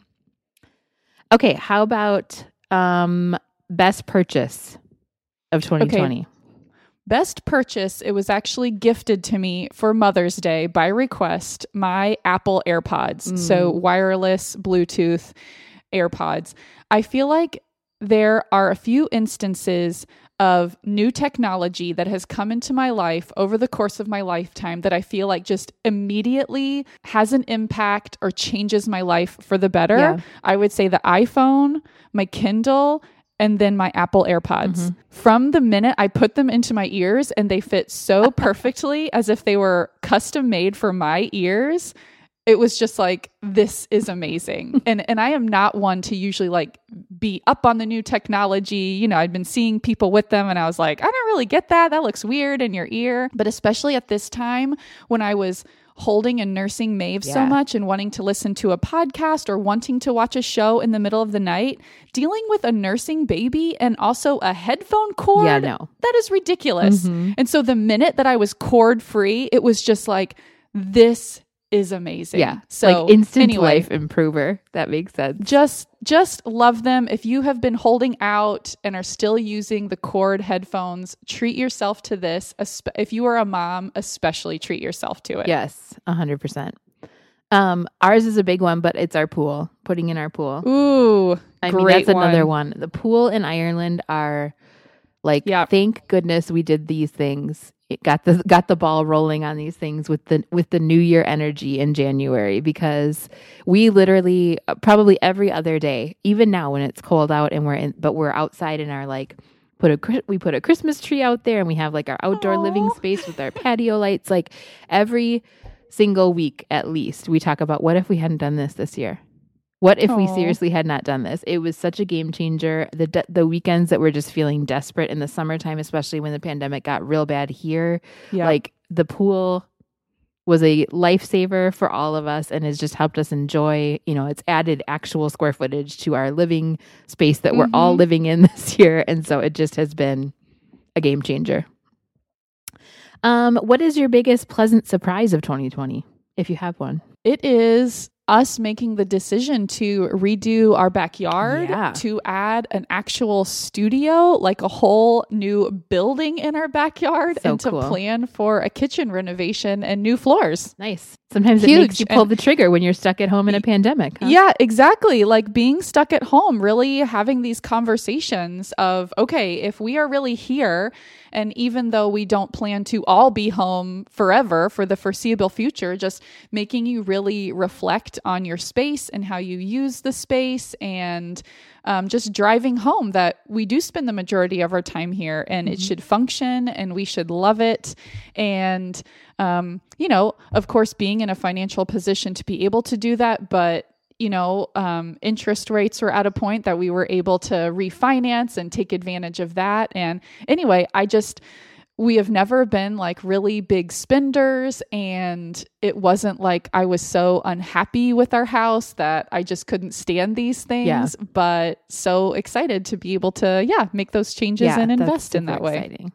okay how about um best purchase of 2020 Best purchase, it was actually gifted to me for Mother's Day by request, my Apple AirPods. So, wireless Bluetooth AirPods. I feel like there are a few instances of new technology that has come into my life over the course of my lifetime that I feel like just immediately has an impact or changes my life for the better. Yeah. I would say the iPhone, my Kindle, and then my Apple AirPods. Mm-hmm. From the minute I put them into my ears and they fit so perfectly as if they were custom made for my ears, it was just like this is amazing. and and I am not one to usually like be up on the new technology. You know, I'd been seeing people with them and I was like, I don't really get that. That looks weird in your ear. But especially at this time when I was holding and nursing Maeve so much and wanting to listen to a podcast or wanting to watch a show in the middle of the night, dealing with a nursing baby and also a headphone cord. yeah no That is ridiculous. Mhm. And so the minute that I was cord free, it was just like, this is amazing. yeah So like instant anyway, life improver that makes sense just just love them. If you have been holding out and are still using the cord headphones, treat yourself to this. If you are a mom, especially treat yourself to it. yes 100% um ours is a big one but it's our pool putting in our pool Ooh, I mean, that's another one. The pool in Ireland are like, Yeah. thank goodness we did these things. It got the got the ball rolling on these things with the with the New Year energy in January because we literally uh, probably every other day, even now when it's cold out and we're in, but we're outside in our like put a we put a Christmas tree out there and we have like our outdoor living space with our patio lights. Like every single week at least, we talk about what if we hadn't done this this year What if we seriously had not done this? It was such a game changer. The de- the weekends that we're just feeling desperate in the summertime, especially when the pandemic got real bad here, Yeah. like the pool was a lifesaver for all of us and has just helped us enjoy, you know, it's added actual square footage to our living space that we're all Mhm. living in this year and so it just has been a game changer. Um what is your biggest pleasant surprise of 2020 if you have one? It is us making the decision to redo our backyard Yeah. to add an actual studio, like a whole new building in our backyard, So and to cool. plan for a kitchen renovation and new floors. Nice. Sometimes it makes you pull And- the trigger when you're stuck at home in a pandemic. huh? Yeah, exactly. Like being stuck at home, really having these conversations of, okay, if we are really here, and even though we don't plan to all be home forever for the foreseeable future, just making you really reflect on your space and how you use the space and um, just driving home that we do spend the majority of our time here and it should function and we should love it. And, um, you know, of course, being in a financial position to be able to do that, but you know, um, interest rates were at a point that we were able to refinance and take advantage of that. And anyway, I just, we have never been like really big spenders. And it wasn't like I was so unhappy with our house that I just couldn't stand these things, Yeah. but so excited to be able to, yeah, make those changes and invest in that way. exciting.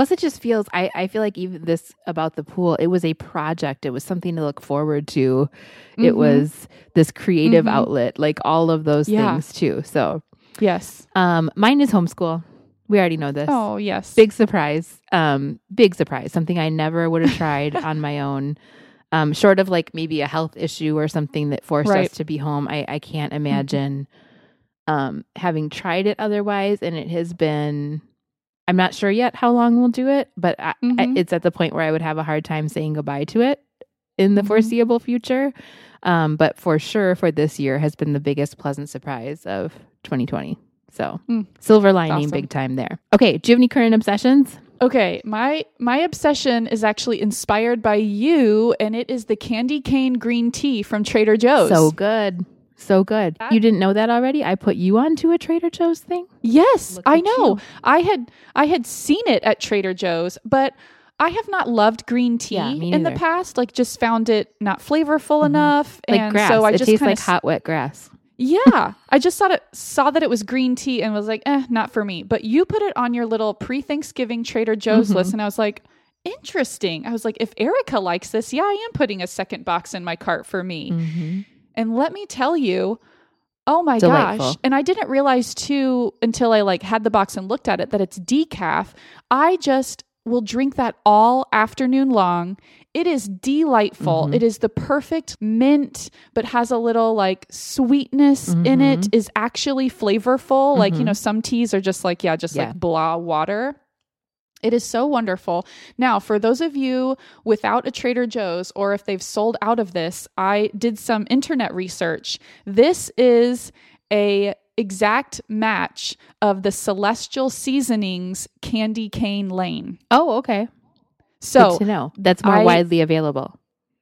Plus, it just feels, I, I feel like even this about the pool, it was a project. It was something to look forward to. It Mhm. was this creative Mhm. outlet, like all of those Yeah. things too. So, Yes. um, mine is homeschool. We already know this. Oh, yes. Big surprise. Um, big surprise. Something I never would have tried on my own. Um, short of like maybe a health issue or something that forced Right. us to be home. I, I can't imagine um having tried it otherwise. And it has been I'm not sure yet how long we'll do it, but I, I, Mhm. it's at the point where I would have a hard time saying goodbye to it in the Mhm. foreseeable future. Um, but for sure for this year has been the biggest pleasant surprise of 2020. So Mm. silver lining Awesome. big time there. Okay. Do you have any current obsessions? Okay, my my obsession is actually inspired by you, and it is the candy cane green tea from Trader Joe's. So good. So good. You didn't know that already? I put you onto a Trader Joe's thing? yes, Look I at know. you. I had I had seen it at Trader Joe's, but I have not loved green tea Yeah, me in the neither. past. Like, just found it not flavorful enough, Like and grass. so I it just tastes kinda like hot, wet grass. Yeah, I just saw it saw that it was green tea and was like, eh, not for me. But you put it on your little pre Thanksgiving Trader Joe's Mhm. list, and I was like, interesting. I was like, if Erica likes this, yeah, I am putting a second box in my cart for me. And let me tell you, oh my Delightful. gosh! And I didn't realize too until I like had the box and looked at it that it's decaf. I just will drink that all afternoon long. It is delightful. Mhm. It is the perfect mint, but has a little like sweetness in it. Mhm. Is actually flavorful. Like you Mhm. know, some teas are just like yeah, just Yeah. like blah water. It is so wonderful. Now, for those of you without a Trader Joe's or if they've sold out of this, I did some internet research. This is a exact match of the Celestial Seasonings Candy Cane Lane. Oh, okay. So, Good to know. That's more I- widely available.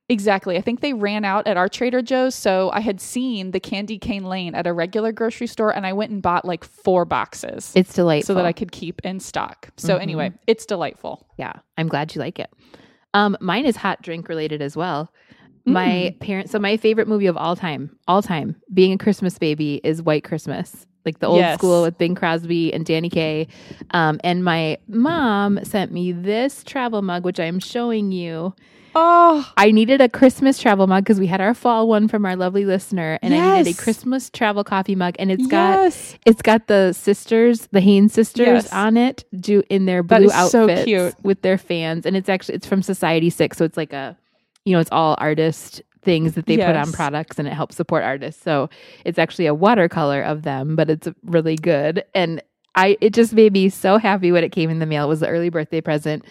Exactly. I think they ran out at our Trader Joe's, so I had seen the Candy Cane Lane at a regular grocery store and I went and bought like 4 boxes. It's delightful. so that I could keep in stock. So Mhm. anyway, it's delightful. Yeah, I'm glad you like it. Um, mine is hot drink related as well. My Mm. parents, so my favorite movie of all time, all time, being a Christmas baby is White Christmas, like the old Yes. school with Bing Crosby and Danny Kaye. Um, and my mom sent me this travel mug, which I'm showing you. Oh, I needed a Christmas travel mug because we had our fall one from our lovely listener, and I needed a Christmas travel coffee mug, and it's got yes. it's got the sisters, the Haynes sisters Yes. on it, do in their blue is so cute. with their fans, and it's actually it's from Society Six, so it's like a, you know, it's all artist things that they put on products, and it helps support artists. So it's actually a watercolor of them, but it's really good, and I it just made me so happy when it came in the mail. It was the early birthday present,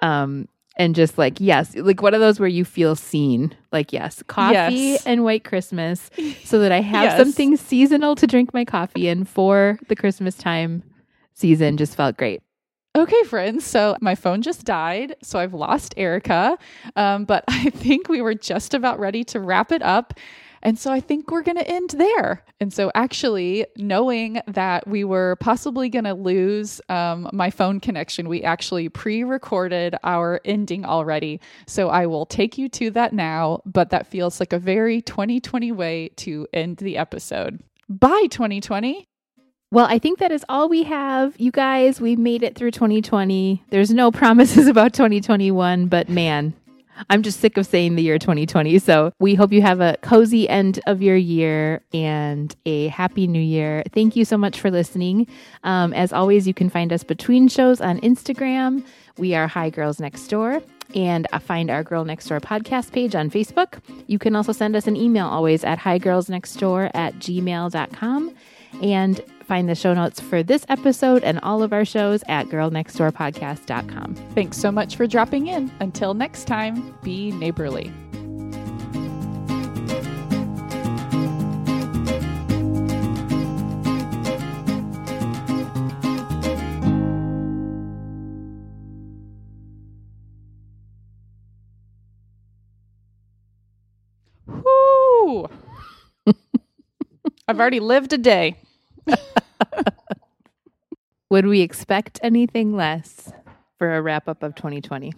um, and just like yes, like one of those where you feel seen. Like yes, coffee Yes. and White Christmas, so that I have Yes. something seasonal to drink my coffee in for the Christmas time season. Just felt great. Okay, friends. So my phone just died, so I've lost Erica. Um, but I think we were just about ready to wrap it up. And so I think we're going to end there. And so, actually, knowing that we were possibly going to lose um, my phone connection, we actually pre recorded our ending already. So, I will take you to that now, but that feels like a very 2020 way to end the episode. Bye, 2020. Well, I think that is all we have. You guys, we made it through 2020. There's no promises about 2021, but man, I'm just sick of saying the year 2020. So we hope you have a cozy end of your year and a happy new year. Thank you so much for listening. Um, as always, you can find us between shows on Instagram. We are Hi Girls Next Door and uh, find our Girl Next Door podcast page on Facebook. You can also send us an email always at higirlsnextdoor at gmail.com. And Find the show notes for this episode and all of our shows at girlnextdoorpodcast.com. Thanks so much for dropping in. Until next time, be neighborly. I've already lived a day. Would we expect anything less for a wrap up of 2020?